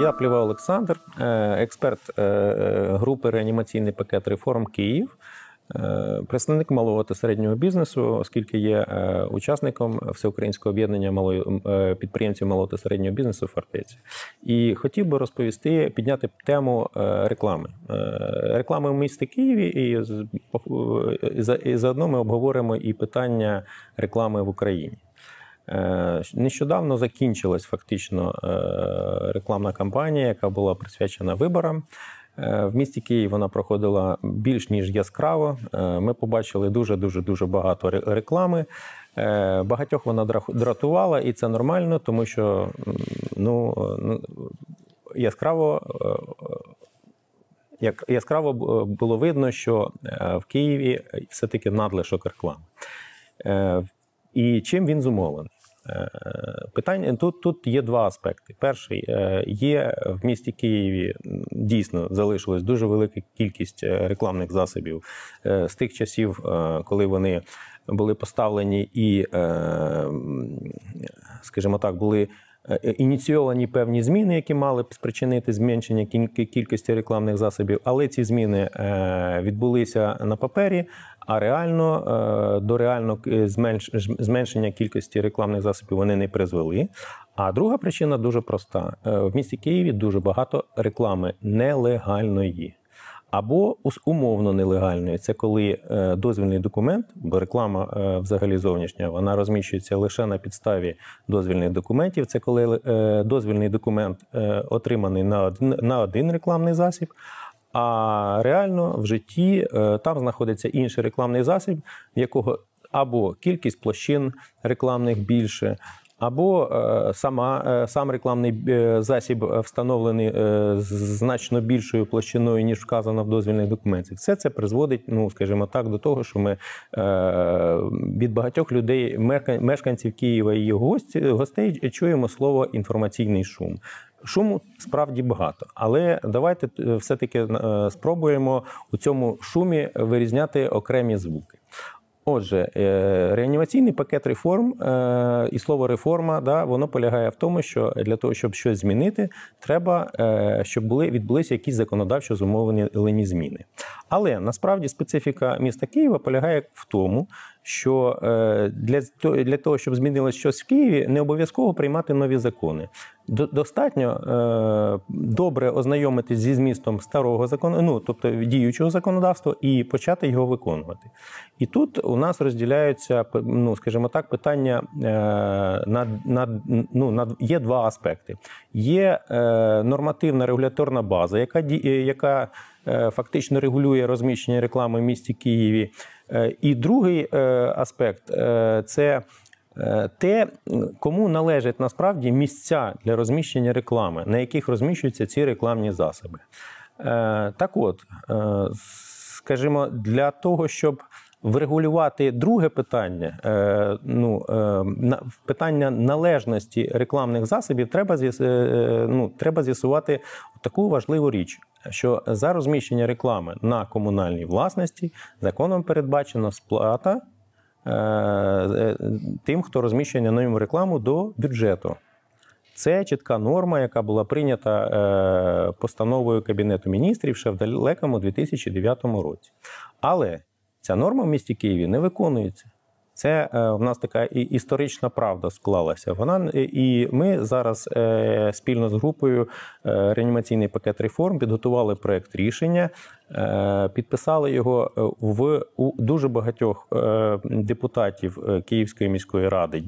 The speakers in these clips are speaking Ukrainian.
Я Пліва Олександр, е, експерт е, групи реанімаційний пакет реформ Київ, е, представник малого та середнього бізнесу, оскільки є е, учасником всеукраїнського об'єднання малої е, підприємців малого та середнього бізнесу Фортеця. І хотів би розповісти, підняти тему е, реклами. Е, Реклами в місті Києві, і заодно ми обговоримо і питання реклами в Україні. Е, Нещодавно закінчилась фактично е, рекламна кампанія, яка була присвячена виборам. Е, В місті Київ вона проходила більш ніж яскраво. Ми побачили дуже дуже дуже багато реклами. Багатьох вона дра- дратувала, і це нормально, тому що ну, яскраво. Як яскраво було видно, що в Києві все-таки надлишок реклами. І чим він зумовлений? Е, Питання тут, тут є два аспекти. Перший е, є в місті Києві дійсно залишилась дуже велика кількість е, рекламних засобів з тих часів, коли вони були поставлені і, скажімо так, були. Ініційовані певні зміни, які мали б спричинити зменшення кіль- кількості рекламних засобів, але ці зміни відбулися на папері, а реально е, до реально е, зменшення кількості рекламних засобів вони не призвели. А друга причина дуже проста: Е, в місті Києві дуже багато реклами нелегальної. Або умовно нелегальної. Це коли дозвільний документ, бо реклама взагалі зовнішня, вона розміщується лише на підставі дозвільних документів. Це коли дозвільний документ отриманий на один рекламний засіб. А реально в житті е, там знаходиться інший рекламний засіб, в якого або кількість площин рекламних більше, або е, сама, е, сам рекламний е, засіб встановлений значно більшою площиною, ніж вказано в дозвільних документах. Все це призводить, ну скажімо так, до того, що ми від багатьох людей, мешканців Києва і його гостей чуємо слово інформаційний шум. Шуму справді багато, але давайте е, все-таки е, спробуємо у цьому шумі вирізняти окремі звуки. Отже, е, реанімаційний пакет реформ е, і слово реформа, да, воно полягає в тому, що для того, щоб щось змінити, треба, е, щоб були відбулися якісь законодавчо зумовлені зміни. Але насправді специфіка міста Києва полягає в тому, що е, для, для того, щоб змінилось щось в Києві, не обов'язково приймати нові закони. Достатньо е, добре ознайомитись зі змістом старого закону, ну тобто діючого законодавства, і почати його виконувати. І тут у нас розділяються, ну скажімо так, питання е, на, на, ну, на є два аспекти. Є нормативна регуляторна база, яка яка фактично регулює розміщення реклами в місті Києві. Е, І другий е, аспект е, це е, те, кому належать насправді місця для розміщення реклами, на яких розміщуються ці рекламні засоби. Е, Так от, е, скажімо, для того, щоб врегулювати друге питання, е, ну, е, питання належності рекламних засобів, треба е, ну, треба з'ясувати таку важливу річ, що за розміщення реклами на комунальній власності законом передбачена сплата тим, хто розміщує ньому рекламу до бюджету. Це чітка норма, яка була прийнята постановою Кабінету міністрів ще в далекому 2009 році. Але ця норма в місті Києві не виконується. Це е, в нас така історична правда склалася. Вона е, і ми зараз е, спільно з групою реанімаційний пакет реформ підготували проект рішення, підписали його в у дуже багатьох депутатів Київської міської ради,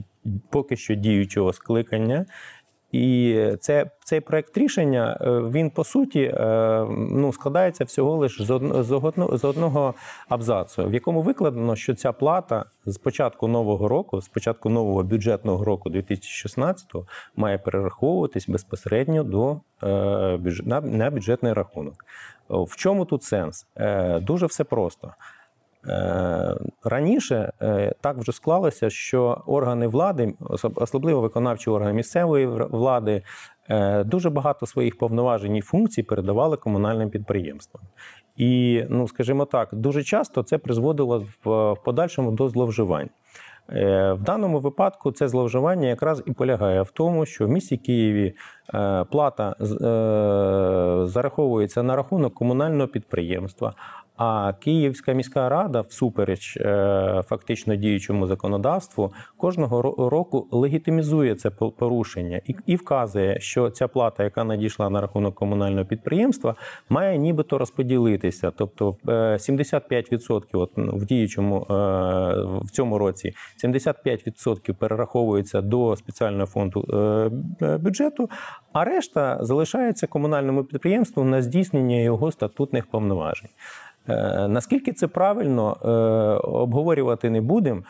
поки що діючого скликання. І це, цей проект рішення е, він по суті е, ну, складається всього лише з, одно, з, одно, з одного абзацу, в якому викладено, що ця плата з початку нового року, з початку нового бюджетного року 2016 має перераховуватись безпосередньо до е, на, бюджетний рахунок. В чому тут сенс? Дуже все просто. Е, Раніше е, так вже склалося, що органи влади, особ- особливо виконавчі органи місцевої влади, е, дуже багато своїх повноважень і функцій передавали комунальним підприємствам. І, ну скажімо так, дуже часто це призводило в подальшому до зловживань. Е, В даному випадку це зловживання якраз і полягає в тому, що в місті Києві е, плата е, зараховується на рахунок комунального підприємства. А Київська міська рада, всупереч фактично діючому законодавству, кожного року легітимізує це порушення і, вказує, що ця плата, яка надійшла на рахунок комунального підприємства, має нібито розподілитися. Тобто е, 75% от, в діючому в цьому році 75% перераховується до спеціального фонду е, бюджету, а решта залишається комунальному підприємству на здійснення його статутних повноважень. Е, Наскільки це правильно е, обговорювати не будемо.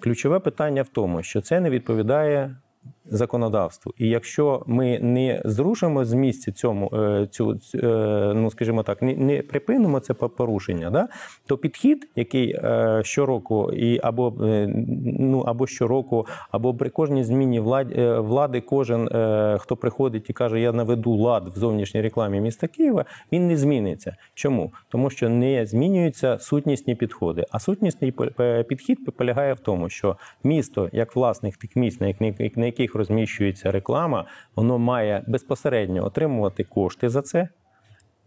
Ключове питання в тому, що це не відповідає законодавству. І якщо ми не зрушимо з місця цьому е, цю, е, ну скажімо так, не, не припинимо це порушення, да, то підхід, який е, щороку і або ну або щороку, або при кожній зміні влади, влади, кожен хто приходить і каже, я наведу лад в зовнішній рекламі міста Києва, він не зміниться. Чому? Тому що не змінюються сутнісні підходи. А сутнісний підхід полягає в тому, що місто, як власник тих місць, на яких розміщується реклама, воно має безпосередньо отримувати кошти за це.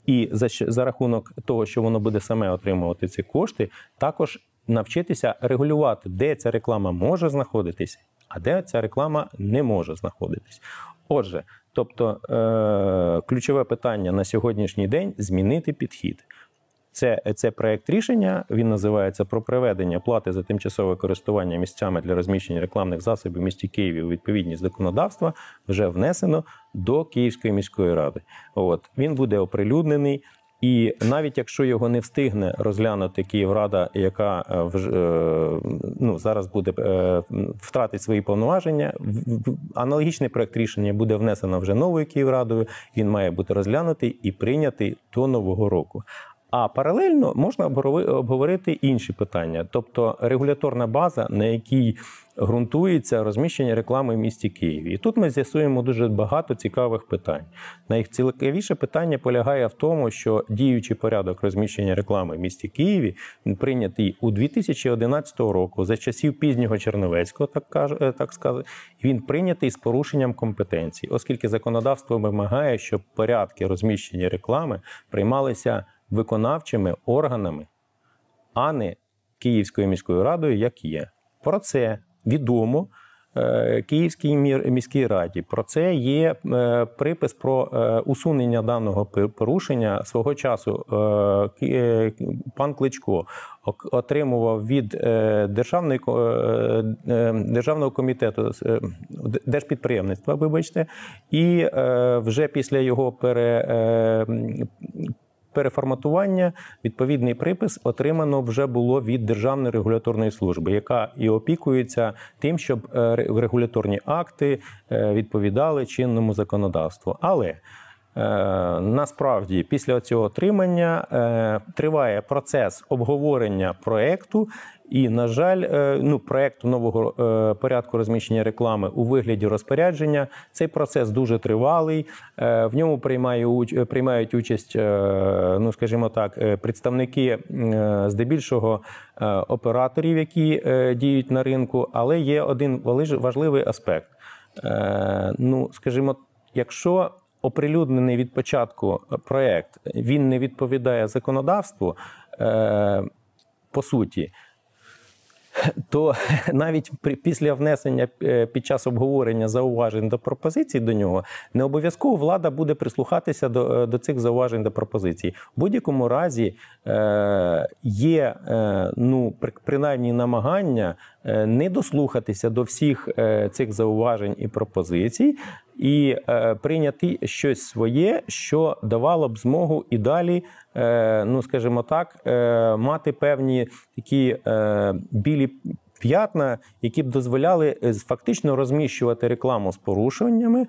І за, за рахунок того, що воно буде саме отримувати ці кошти, також навчитися регулювати, де ця реклама може знаходитись, а де ця реклама не може знаходитись. Отже, тобто е- ключове питання на сьогоднішній день змінити підхід. Це, це проект рішення. Він називається про приведення плати за тимчасове користування місцями для розміщення рекламних засобів в місті Києві у відповідність законодавства вже внесено до Київської міської ради. От він буде оприлюднений. І навіть якщо його не встигне розглянути Київрада, яка е, е, ну, зараз буде е, втратить свої повноваження, аналогічний проект рішення буде внесено вже новою Київрадою. Він має бути розглянутий і прийнятий до нового року. А паралельно можна обговорити інші питання, тобто регуляторна база, на якій ґрунтується розміщення реклами в місті Києві. І тут ми з'ясуємо дуже багато цікавих питань. Найцікавіше питання полягає в тому, що діючий порядок розміщення реклами в місті Києві прийнятий у 2011 року за часів пізнього Черновецького, так каже, е, так сказати, він прийнятий з порушенням компетенцій, оскільки законодавство вимагає, щоб порядки розміщення реклами приймалися виконавчими органами, а не Київською міською радою, як є. Про це відомо е, Київській міській раді. Про це є е, припис про е, усунення даного порушення свого часу. Пан Кличко отримував від державної державного комітету держпідприємництва, вибачте, і вже після його пере, переформатування відповідний припис отримано вже було від Державної регуляторної служби, яка і опікується тим, щоб е, регуляторні акти е, відповідали чинному законодавству. Але насправді після цього отримання е, триває процес обговорення проекту. І, на жаль, е, ну, проекту нового е, порядку розміщення реклами у вигляді розпорядження. Цей процес дуже тривалий. Е, В ньому приймають участь, е, ну скажімо так, е, представники е, здебільшого е, операторів, які е, діють на ринку. Але є один важливий аспект. Е, Ну, скажімо, якщо оприлюднений від початку проект він не відповідає законодавству, е, по суті, то навіть при, після внесення е, під час обговорення зауважень до пропозицій до нього не обов'язково влада буде прислухатися до, е, до цих зауважень до пропозицій. В будь-якому разі е, є е, ну, при- принаймні намагання е, не дослухатися до всіх е, цих зауважень і пропозицій. І е, прийняти щось своє, що давало б змогу і далі, е, ну скажімо так, е, мати певні такі е, білі п'ятна, які б дозволяли е, фактично розміщувати рекламу з порушеннями.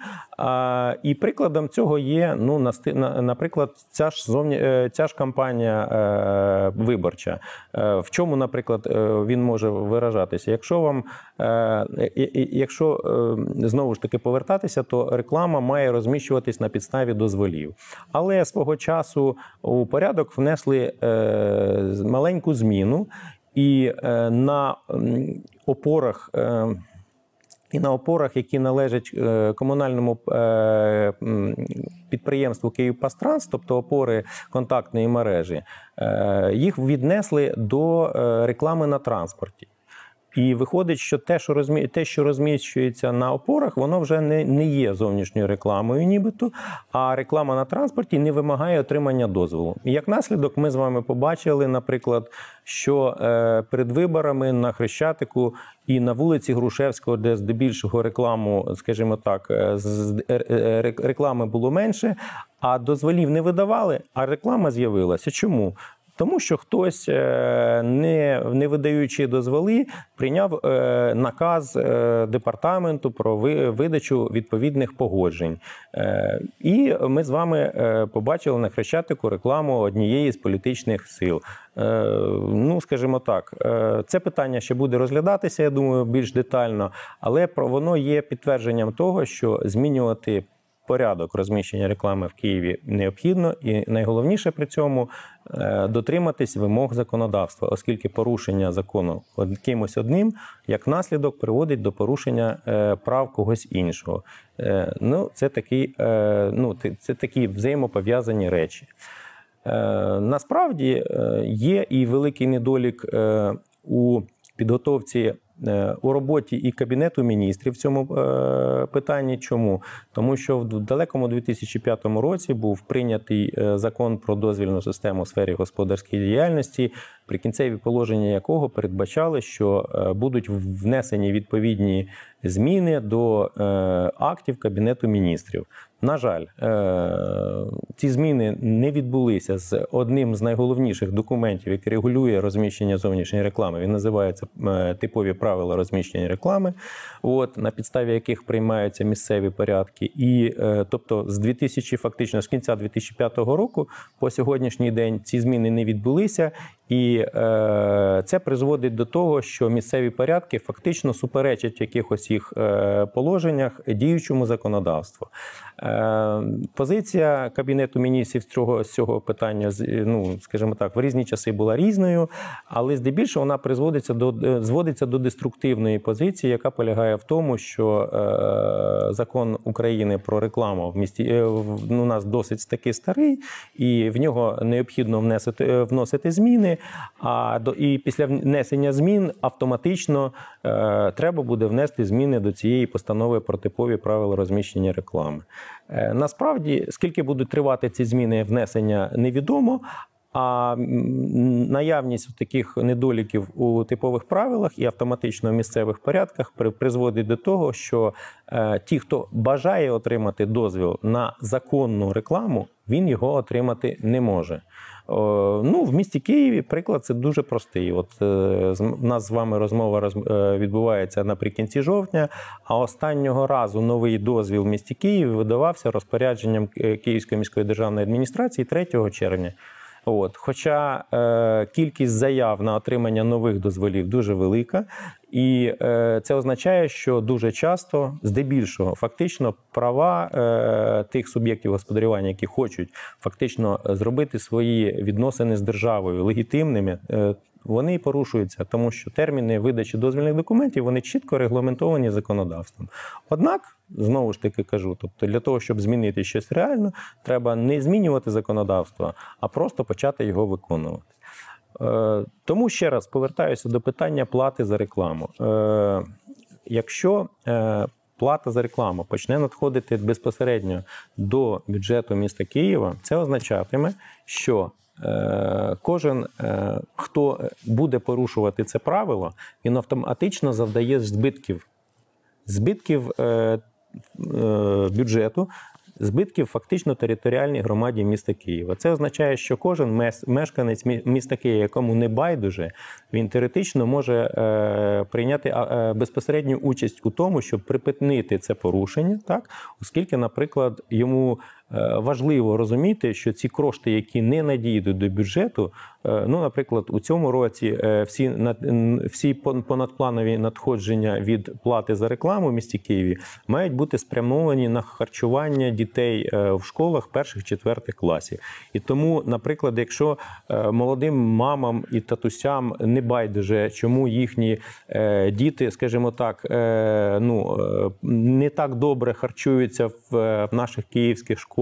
І прикладом цього є, ну, на- наприклад, ця ж зовні, е, ця ж кампанія е, виборча. В чому, наприклад, він може виражатися? Якщо вам, якщо знову ж таки повертатися, то реклама має розміщуватись на підставі дозволів. Але свого часу у порядок внесли маленьку зміну. І е, на опорах. е, І на опорах, які належать е, комунальному підприємству «Київпастранс», тобто опори контактної мережі, їх віднесли до реклами на транспорті. І виходить, що те, що розмі... те, що розміщується на опорах, воно вже не, не є зовнішньою рекламою, нібито, а реклама на транспорті не вимагає отримання дозволу. І як наслідок, ми з вами побачили, наприклад, що е, перед виборами на Хрещатику і на вулиці Грушевського, де здебільшого рекламу, скажімо так, е, е, реклами було менше, а дозволів не видавали, а реклама з'явилася. Чому? Тому що хтось, е, не, не видаючи дозволи, прийняв е, наказ е, департаменту про видачу відповідних погоджень. І ми з вами побачили на Хрещатику рекламу однієї з політичних сил. Ну, скажімо так, це питання ще буде розглядатися, я думаю, більш детально, але воно є підтвердженням того, що змінювати порядок розміщення реклами в Києві необхідно, і найголовніше при цьому е, дотриматись вимог законодавства, оскільки порушення закону кимось одним, як наслідок, приводить до порушення е, прав когось іншого. Е, Ну, це такі, ну, це такі взаємопов'язані речі. Насправді є і великий недолік у підготовці у роботі і кабінету міністрів в цьому е, питанні. Чому? Тому що в далекому 2005 році був прийнятий е, закон про дозвільну систему у сфері господарської діяльності, прикінцеві положення якого передбачали, що е, будуть внесені відповідні зміни до е, актів кабінету міністрів. На жаль, е, ці зміни не відбулися з одним з найголовніших документів, який регулює розміщення зовнішньої реклами. Він називається е, типові правила розміщення реклами, от на підставі яких приймаються місцеві порядки. І е, тобто, з 2000, фактично з кінця 2005 року по сьогоднішній день ці зміни не відбулися. І е, це призводить до того, що місцеві порядки фактично суперечать якихось їх е, положеннях діючому законодавству. Е, позиція Кабінету міністрів з цього, з цього питання, ну, скажімо так, в різні часи була різною, але здебільшого вона призводиться до, е, зводиться до деструктивної позиції, яка полягає в тому, що е, закон України про рекламу в місті е, в- ну, у нас досить таки старий, і в нього необхідно внесити, вносити зміни. А до і після внесення змін автоматично е, треба буде внести зміни до цієї постанови про типові правила розміщення реклами. Е, насправді, скільки будуть тривати ці зміни внесення, невідомо. А наявність таких недоліків у типових правилах і автоматично в місцевих порядках при- призводить до того, що е, ті, хто бажає отримати дозвіл на законну рекламу, він його отримати не може. Ну, в місті Києві приклад це дуже простий. От е, з- нас з вами розмова роз, е, відбувається наприкінці жовтня, а останнього разу новий дозвіл в місті Києві видавався розпорядженням е, Київської міської державної адміністрації 3 червня. От, хоча е, кількість заяв на отримання нових дозволів дуже велика, і е, це означає, що дуже часто, здебільшого, фактично права е, тих суб'єктів господарювання, які хочуть фактично зробити свої відносини з державою легітимними. Е, вони порушуються, тому що терміни видачі дозвільних документів вони чітко регламентовані законодавством. Однак, знову ж таки кажу, тобто для того, щоб змінити щось реально, треба не змінювати законодавство, а просто почати його виконувати. Е, Тому ще раз повертаюся до питання плати за рекламу. Е, Якщо е, плата за рекламу почне надходити безпосередньо до бюджету міста Києва, це означатиме, що кожен, хто буде порушувати це правило, він автоматично завдає збитків збитків бюджету, збитків фактично територіальній громаді міста Києва. Це означає, що кожен мешканець міста Києва, якому не байдуже, він теоретично може е, прийняти е, безпосередню участь у тому, щоб припинити це порушення, так оскільки, наприклад, йому важливо розуміти, що ці кошти, які не надійдуть до бюджету, е, ну, наприклад, у цьому році е, всі всі пон- понадпланові надходження від плати за рекламу в місті Києві мають бути спрямовані на харчування дітей е, в школах перших четвертих класів. І тому, наприклад, якщо е, молодим мамам і татусям не байдуже, чому їхні е, діти, скажімо так, е, ну е, не так добре харчуються е, в наших київських школах,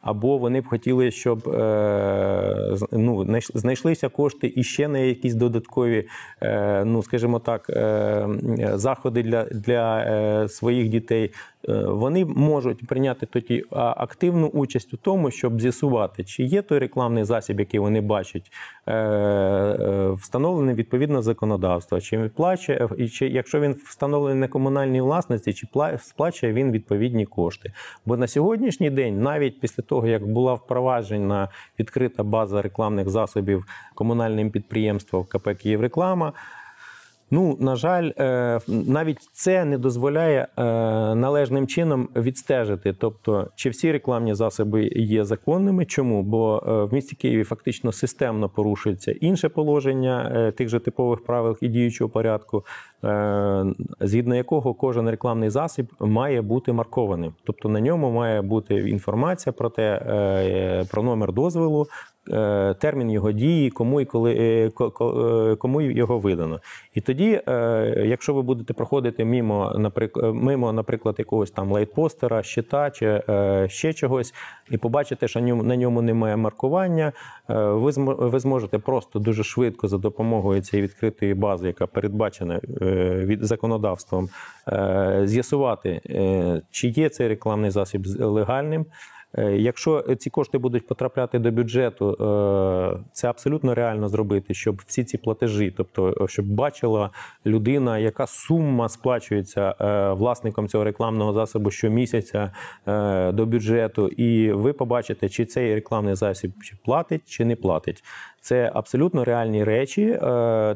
або вони б хотіли, щоб е, ну, знайш- знайшлися кошти і ще на якісь додаткові, е, ну скажімо так, е, заходи для, для своїх дітей. Е, Вони можуть прийняти тоді активну участь у тому, щоб з'ясувати, чи є той рекламний засіб, який вони бачать, е, е, встановлений відповідно законодавства, чи він плаче, і чи якщо він встановлений на комунальній власності, чи пла- сплачує він відповідні кошти. Бо на сьогоднішній день, навіть після того, як була впроваджена відкрита база рекламних засобів комунальним підприємством КП «Київреклама», Ну, на жаль, е, навіть це не дозволяє е, належним чином відстежити. Тобто, чи всі рекламні засоби є законними? Чому? Бо е, в місті Києві фактично системно порушується інше положення тих же типових правил і діючого порядку, згідно якого кожен рекламний засіб має бути маркованим. Тобто на ньому має бути інформація про те, про номер дозволу, термін його дії, кому і коли е, е, кому його видано. І тоді, е, якщо ви будете проходити мимо, наприклад, мимо, наприклад, якогось там лейтпостера, щита чи е, ще чогось, і побачите, що на ньому немає маркування, е, ви ви зможете просто дуже швидко за допомогою цієї відкритої бази, яка передбачена е, від законодавством, е, з'ясувати, е, чи є цей рекламний засіб легальним. Е, Якщо ці кошти будуть потрапляти до бюджету, е, це абсолютно реально зробити, щоб всі ці платежі, тобто е, щоб бачила людина, яка сума сплачується власником цього рекламного засобу щомісяця до бюджету, і ви побачите, чи цей рекламний засіб платить, чи не платить. Це абсолютно реальні речі.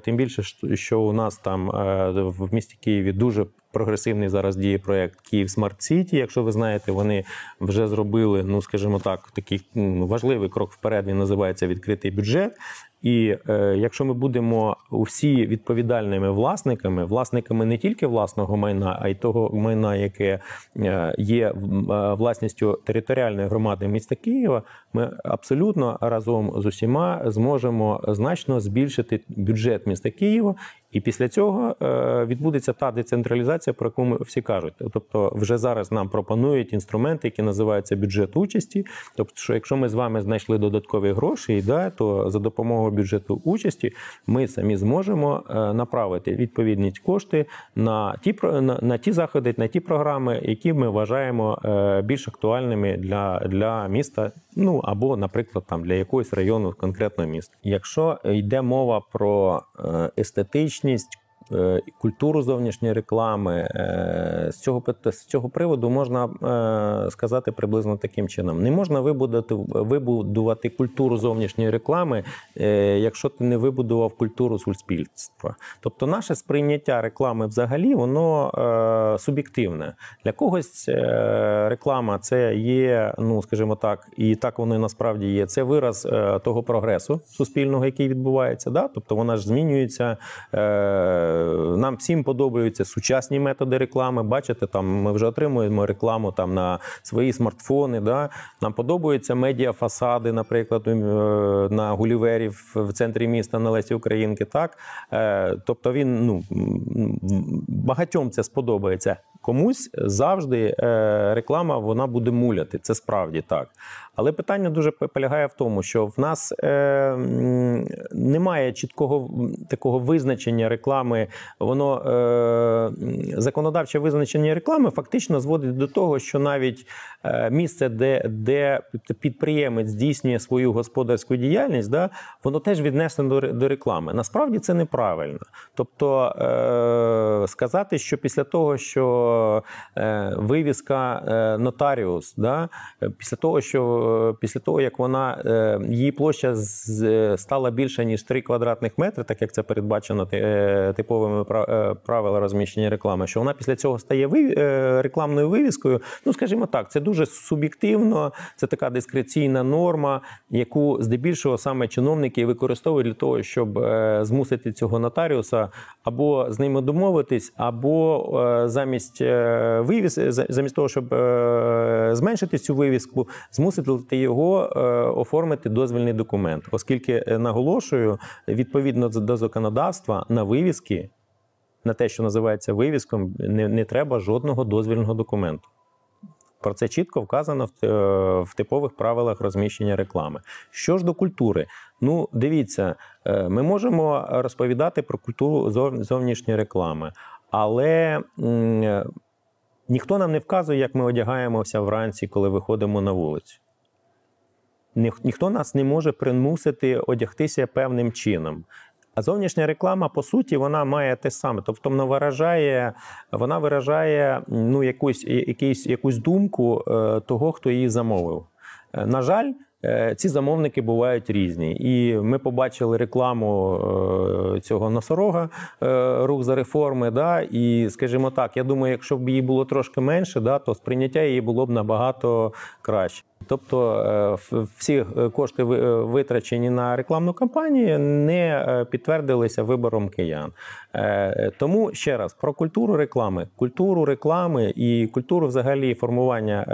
Тим більше, що- у нас там в місті Києві дуже прогресивний зараз діє проект Київ Smart City. Якщо ви знаєте, вони вже зробили, ну скажімо так, такий важливий крок вперед. Він називається відкритий бюджет. І е, якщо ми будемо усі відповідальними власниками, власниками не тільки власного майна, а й того майна, яке е, є е, власністю територіальної громади міста Києва, ми абсолютно разом з усіма зможемо значно збільшити бюджет міста Києва. І після цього е, відбудеться та децентралізація, про яку ми всі кажуть. Тобто, вже зараз нам пропонують інструменти, які називаються бюджет участі. Тобто, що якщо ми з вами знайшли додаткові гроші, да, то за допомогою бюджету участі ми самі зможемо е, направити відповідні кошти на ті на, на ті заходи, на ті програми, які ми вважаємо е, більш актуальними для, для міста. Ну або, наприклад, там для якогось району конкретного міста. Якщо йде мова про е, Isto е, Культуру зовнішньої реклами е, з цього з цього приводу можна е, сказати приблизно таким чином: не можна вибудувати вибудувати культуру зовнішньої реклами, якщо ти не вибудував культуру суспільства. Тобто, наше сприйняття реклами взагалі воно суб'єктивне. Для когось реклама це є, ну скажімо так, і так воно і насправді є. Це вираз того прогресу суспільного, який відбувається. Да? Тобто вона ж змінюється. Нам всім подобаються сучасні методи реклами. Бачите, там ми вже отримуємо рекламу там на свої смартфони. Да? Нам подобаються медіафасади, наприклад, е, на Гуліверів в центрі міста на Лесі Українки. Так? Е, тобто він ну, багатьом це сподобається. Комусь завжди е, реклама вона буде муляти. Це справді так. Але питання дуже полягає в тому, що в нас е, немає чіткого такого визначення реклами. Воно е, законодавче визначення реклами фактично зводить до того, що навіть е, місце, де, де підприємець здійснює свою господарську діяльність, да, воно теж віднесено до, реклами. Насправді це неправильно. Тобто е, сказати, що після того, що е, вивіска е, нотаріус, да, після того, що після того, як вона е, її площа стала більше ніж 3 квадратних метри, так як це передбачено е, типовими пра- е, правила розміщення реклами, що вона після цього стає е, рекламною вивіскою. Ну, скажімо так, це дуже суб'єктивно, це така дискреційна норма, яку здебільшого саме чиновники використовують для того, щоб е, змусити цього нотаріуса або з ними домовитись, або е, замість е, вивіс, замість того, щоб е, зменшити цю вивіску, змусити його е, оформити дозвільний документ, оскільки е, наголошую, відповідно до законодавства на вивіски, на те, що називається вивіском, не, не треба жодного дозвільного документу. Про це чітко вказано в, е, в типових правилах розміщення реклами. Що ж до культури, ну дивіться, ми можемо розповідати про культуру зовнішньої реклами, але м, ніхто нам не вказує, як ми одягаємося вранці, коли виходимо на вулицю. Ніх- Ніхто нас не може примусити одягтися певним чином. А зовнішня реклама, по суті, вона має те саме. Тобто вона виражає, вона виражає ну, якусь, якийсь, якусь думку е, того, хто її замовив. Е, На жаль, е, ці замовники бувають різні. І ми побачили рекламу цього носорога, рух за реформи. Да? І, скажімо так, я думаю, якщо б її було трошки менше, да, то сприйняття її було б набагато краще. Тобто е, всі е, кошти е, витрачені на рекламну кампанію не підтвердилися вибором киян. Тому ще раз про культуру реклами, культуру реклами і культуру взагалі формування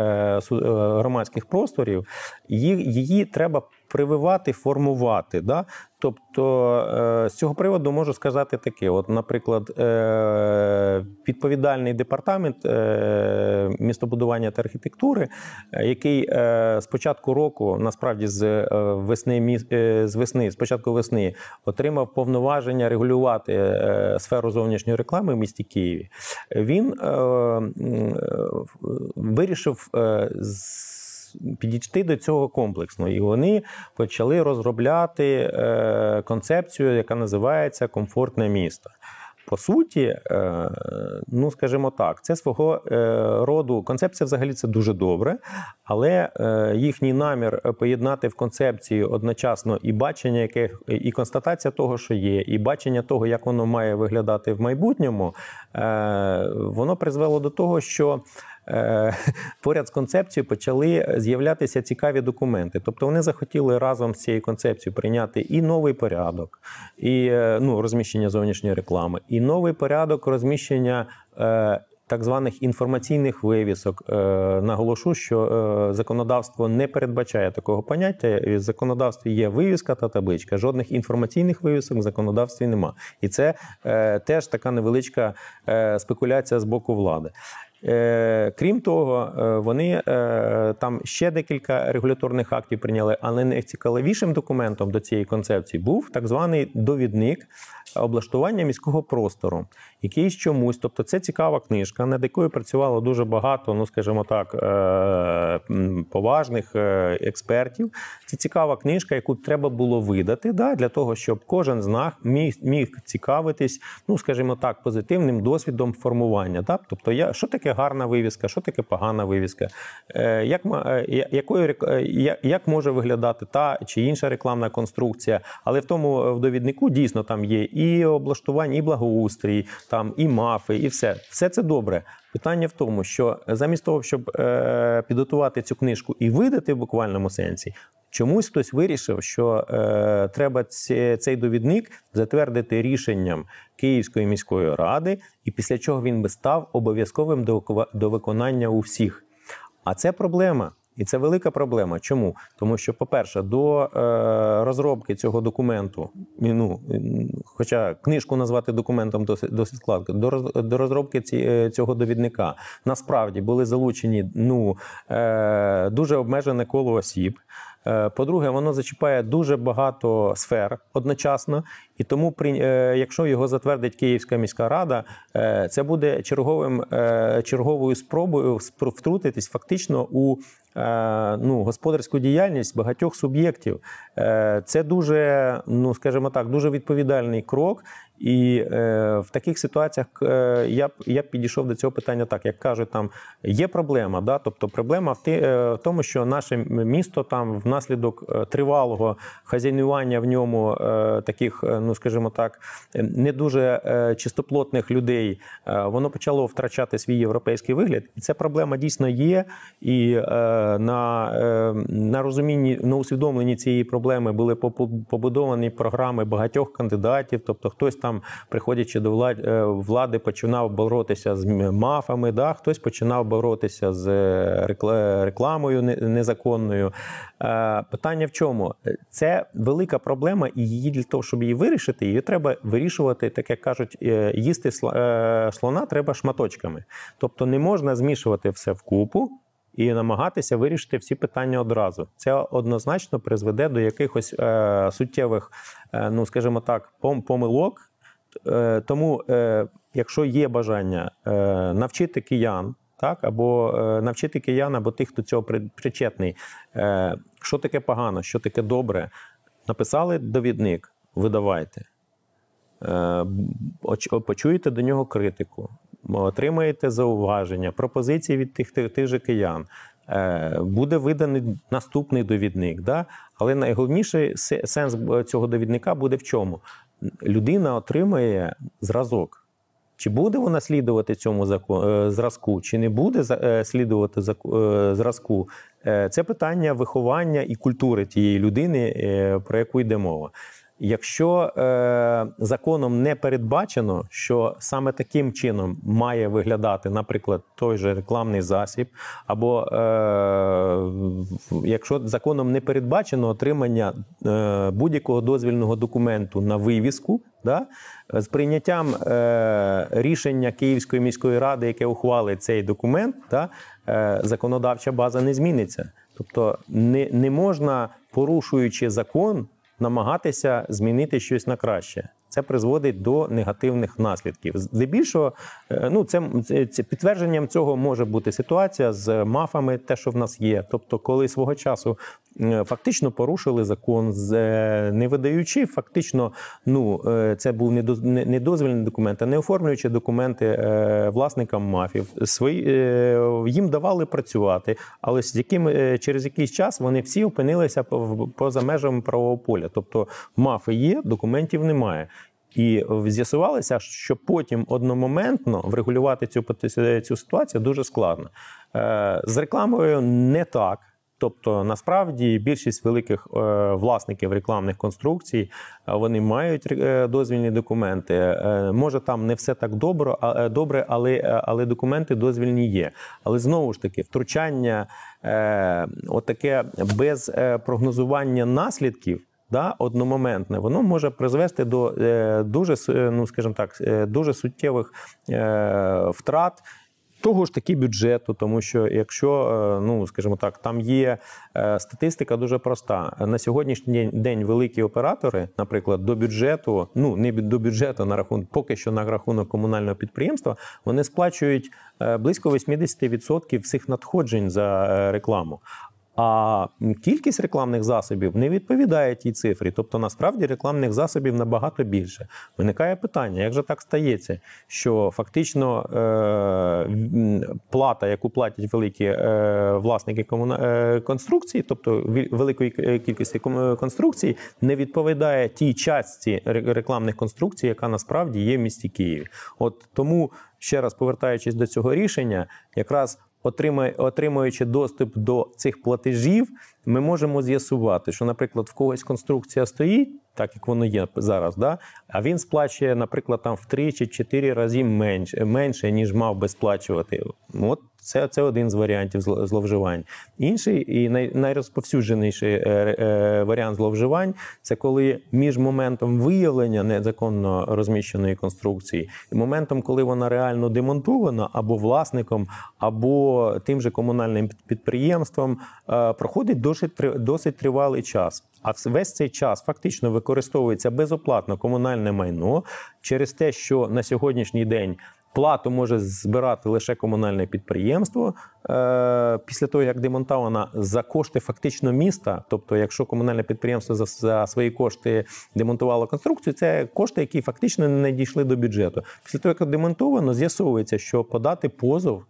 громадських просторів, її треба прививати, формувати. Да? Тобто е, з цього приводу можу сказати таке: от, наприклад, е, відповідальний департамент е, містобудування та архітектури, який з початку року, насправді з весни з весни, з початку весни, отримав повноваження регулювати сферу зовнішньої реклами в місті Києві. Він вирішив з- підійти до цього комплексно, і вони почали розробляти е, концепцію, яка називається комфортне місто. По суті, е, ну скажімо так, це свого е, роду концепція взагалі це дуже добре, але їхній намір поєднати в концепції одночасно і бачення, яке і констатація того, що є, і бачення того, як воно має виглядати в майбутньому, воно призвело до того, що поряд з концепцією почали з'являтися цікаві документи. Тобто вони захотіли разом з цією концепцією прийняти і новий порядок, і е, ну, розміщення зовнішньої реклами, і новий порядок розміщення. е, Так званих інформаційних вивісок Е, наголошу, що е, законодавство не передбачає такого поняття. В законодавстві є вивіска та табличка. Жодних інформаційних вивісок в законодавстві нема. І це е, теж така невеличка е, спекуляція з боку влади. Е, Крім того, е, вони е, там ще декілька регуляторних актів прийняли, але найцікавішим документом до цієї концепції був так званий довідник облаштування міського простору, який чомусь, тобто це цікава книжка, над якою працювало дуже багато, ну скажімо так, е, поважних е, експертів. Це цікава книжка, яку треба було видати, да, для того, щоб кожен з нас міг, міг цікавитись, ну скажімо так, позитивним досвідом формування. Да? Тобто, я, що таке гарна вивіска, що таке погана вивіска, е, як, якою, як може виглядати та чи інша рекламна конструкція, але в тому в довіднику дійсно там є і облаштування, і благоустрій, там і мафи, і все. Все це добре. Питання в тому, що замість того, щоб е, підготувати цю книжку і видати в буквальному сенсі, чомусь хтось вирішив, що е, треба ці- цей довідник затвердити рішенням Київської міської ради, і після чого він би став обов'язковим до, до виконання у всіх. А це проблема. І це велика проблема. Чому? Тому що, по-перше, до е, розробки цього документу, ну, хоча книжку назвати документом досить, досить складно, до, роз- до розробки ці, е, цього довідника насправді були залучені ну, е, дуже обмежене коло осіб. Е, По-друге, воно зачіпає дуже багато сфер одночасно, і тому, при- е, якщо його затвердить Київська міська рада, це буде черговим, черговою спробою спро- втрутитись фактично у ну, господарську діяльність багатьох суб'єктів. Е, Це дуже, ну скажімо так, дуже відповідальний крок. І е, в таких ситуаціях е, я б я б підійшов до цього питання так, як кажуть, там є проблема. Да? Тобто проблема в, ти, е, в тому, що наше місто там внаслідок е, тривалого хазяйнування в ньому е, таких, е, ну скажімо так, е, не дуже е, чистоплотних людей, е, воно почало втрачати свій європейський вигляд. І ця проблема дійсно є. І е, на, е, на розумінні, на усвідомленні цієї проблеми були побудовані програми багатьох кандидатів, тобто хтось там, приходячи до влади, влади, починав боротися з мафами, да? хтось починав боротися з е, рекламою незаконною. Е, Питання в чому? Це велика проблема, і її для того, щоб її вирішити, її треба вирішувати, так як кажуть, е, їсти е, слона треба шматочками. Тобто не можна змішувати все вкупу. І намагатися вирішити всі питання одразу. Це однозначно призведе до якихось е, суттєвих, е, ну скажімо так, пом- помилок. Е, тому, е, якщо є бажання е, навчити киян, так, або е, навчити киян, або тих, хто цього причетний, е, що таке погано, що таке добре, написали довідник, видавайте. Е, почуєте до нього критику, отримаєте зауваження, пропозиції від тих, тих, же киян. Е, Буде виданий наступний довідник. Да? Але найголовніший сенс е, цього довідника буде в чому? Людина отримає зразок. Чи буде вона слідувати цьому е, зразку, чи не буде слідувати зразку? Це питання виховання і культури тієї людини, про яку йде мова. Якщо е, законом не передбачено, що саме таким чином має виглядати, наприклад, той же рекламний засіб, або е, якщо законом не передбачено отримання е, будь-якого дозвільного документу на вивіску, да, з прийняттям е, рішення Київської міської ради, яке ухвалить цей документ, да, е, законодавча база не зміниться. Тобто не, не можна, порушуючи закон, намагатися змінити щось на краще. Це призводить до негативних наслідків. Здебільшого, е, ну це, це, підтвердженням цього може бути ситуація з мафами, те, що в нас є. Тобто, коли свого часу фактично порушили закон, е, не видаючи, фактично, ну е, це був не- недозвільний документ, а не оформлюючи документи е, власникам мафів. Свої е, їм давали працювати, але з яким е, через якийсь час вони всі опинилися по- поза межами правового поля. Тобто мафи є, документів немає. І з'ясувалося, що потім одномоментно врегулювати цю, цю ситуацію дуже складно. Е, З рекламою не так. Тобто, насправді більшість великих е, власників рекламних конструкцій е, вони мають е, дозвільні документи. Може, там не все так е, добре, але, але документи дозвільні є. Але знову ж таки, втручання отаке без прогнозування наслідків. Да, одномоментне, воно може призвести до е, дуже, ну скажімо так, дуже суттєвих е, втрат того ж таки бюджету, тому що якщо, е, ну скажімо так, там є е, статистика дуже проста. На сьогоднішній день великі оператори, наприклад, до бюджету, ну не до бюджету на рахунок, поки що на рахунок комунального підприємства, вони сплачують е, близько 80% всіх надходжень за рекламу. А кількість рекламних засобів не відповідає тій цифрі. Тобто, насправді рекламних засобів набагато більше. Виникає питання, як же так стається, що фактично е, плата, яку платять великі е, власники комуна... е, конструкції, тобто великої кількості ком- конструкцій, не відповідає тій частці рекламних конструкцій, яка насправді є в місті Києві. От тому, ще раз повертаючись до цього рішення, якраз отримуючи доступ до цих платежів, ми можемо з'ясувати, що, наприклад, в когось конструкція стоїть, так як воно є зараз, да? а він сплачує, наприклад, там в 3 чи 4 рази менше, менше ніж мав би сплачувати. От це, це один з варіантів зловживань. Інший і най, найрозповсюдженіший е, е, варіант зловживань це коли між моментом виявлення незаконно розміщеної конструкції і моментом, коли вона реально демонтована, або власником, або тим же комунальним підприємством, е, проходить досить, досить тривалий час. А весь цей час фактично використовується безоплатно комунальне майно через те, що на сьогоднішній день Плату може збирати лише комунальне підприємство е, після того, як демонтована за кошти фактично міста. Тобто, якщо комунальне підприємство за, за свої кошти демонтувало конструкцію, це кошти, які фактично не дійшли до бюджету. Після того, як демонтовано, з'ясовується, що подати позов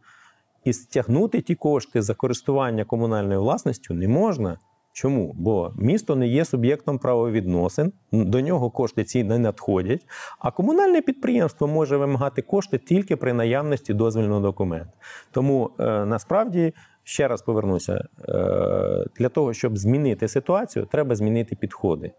і стягнути ті кошти за користування комунальною власністю не можна. Чому? Бо місто не є суб'єктом правовідносин, до нього кошти ці не надходять, а комунальне підприємство може вимагати кошти тільки при наявності дозвільного документу. Тому е, насправді, ще раз повернуся, е, для того, щоб змінити ситуацію, треба змінити підходи.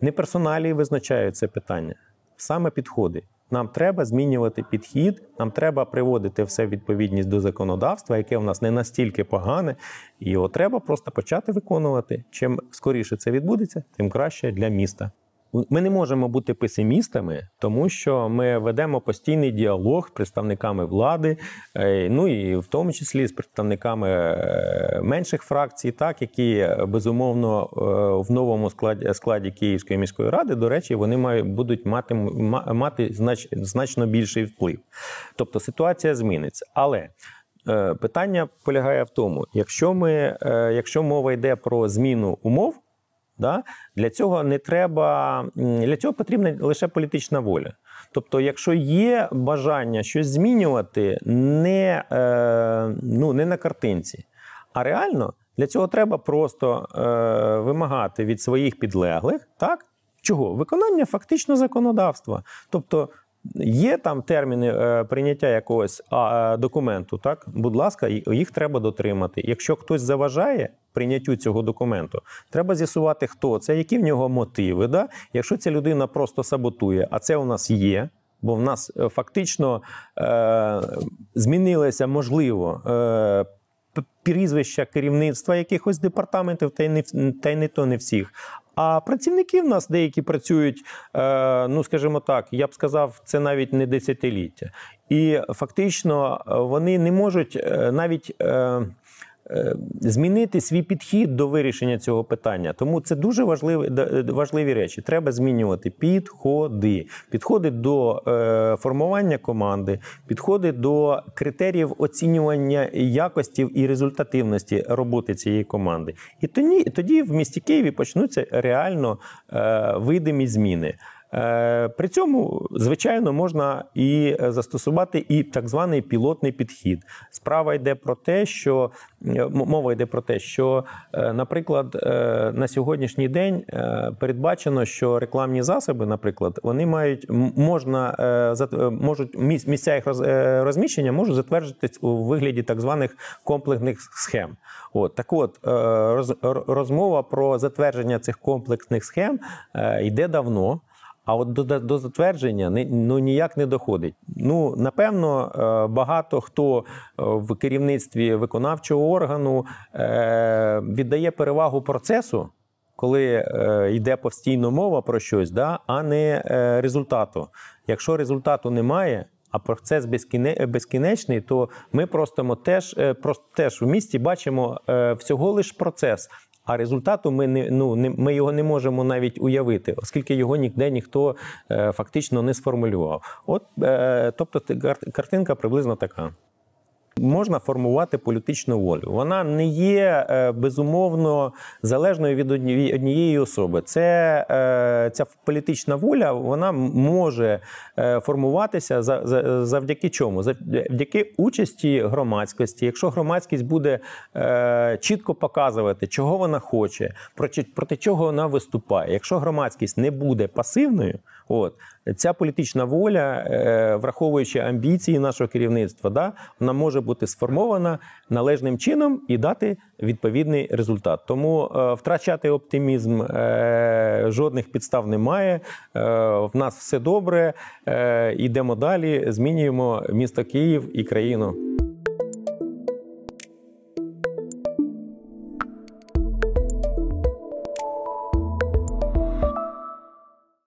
Не персоналі визначають це питання, саме підходи. Нам треба змінювати підхід, нам треба приводити все в відповідність до законодавства, яке в нас не настільки погане, його треба просто почати виконувати. Чим скоріше це відбудеться, тим краще для міста. Ми не можемо бути песимістами, тому що ми ведемо постійний діалог з представниками влади, е, ну і в тому числі з представниками е, менших фракцій, так які безумовно е, в новому складі складі Київської міської ради, до речі, вони мають будуть мати мати знач, значно більший вплив. Тобто ситуація зміниться. Але питання полягає в тому, якщо ми, якщо мова йде про зміну умов. Да? Для цього не треба, для цього потрібна лише політична воля. Тобто, якщо є бажання щось змінювати, не, е, ну, не на картинці, а реально для цього треба просто е, вимагати від своїх підлеглих, так? Чого? Виконання фактично законодавства. Тобто Є там терміни е, прийняття якогось е, документу, так будь ласка, їх треба дотримати. Якщо хтось заважає прийняттю цього документу, треба з'ясувати, хто це, які в нього мотиви. Да? Якщо ця людина просто саботує, а це у нас є. Бо в нас е, фактично е, змінилося можливо е, прізвища керівництва якихось департаментів, та й не та й не то не всіх. А працівники в нас деякі працюють, е, ну скажімо так, я б сказав, це навіть не десятиліття, і фактично е, вони не можуть е, навіть. Е, змінити свій підхід до вирішення цього питання. Тому це дуже важливі важливі речі. Треба змінювати підходи, підходи до е, формування команди, підходи до критеріїв оцінювання якості і результативності роботи цієї команди. І тоді, тоді в місті Києві почнуться реально е, видимі зміни. Е, при цьому, звичайно, можна і застосувати і так званий пілотний підхід. Справа йде про те, що е, мова йде про те, що, е, наприклад, на сьогоднішній день передбачено, що рекламні засоби, наприклад, вони мають можна можуть місця їх розміщення можуть затверджуватись у вигляді так званих комплексних схем. От так, от розмова про затвердження цих комплексних схем йде давно. А от до до затвердження ну ніяк не доходить. Ну напевно, е, багато хто е, в керівництві виконавчого органу е, віддає перевагу процесу, коли йде постійно мова про щось, да, а не результату. Якщо результату немає. А процес безкінечний, то ми просто теж просто теж в місті бачимо всього лиш процес, а результату ми не ну не ми його не можемо навіть уявити, оскільки його ніде ніхто е, фактично не сформулював. От е, тобто, картинка приблизно така. Можна формувати політичну волю. Вона не є е, безумовно залежною від однієї особи. Це е, ця політична воля вона може е, формуватися завдяки чому? Завдяки участі громадськості. Якщо громадськість буде чітко показувати, чого вона хоче, проти чого вона виступає. Якщо громадськість не буде пасивною, от ця політична воля, враховуючи амбіції нашого керівництва, да, вона може бути сформована належним чином і дати відповідний результат. Тому е, втрачати оптимізм е, жодних підстав немає. Е, в нас все добре. Йдемо далі, змінюємо місто Київ і країну.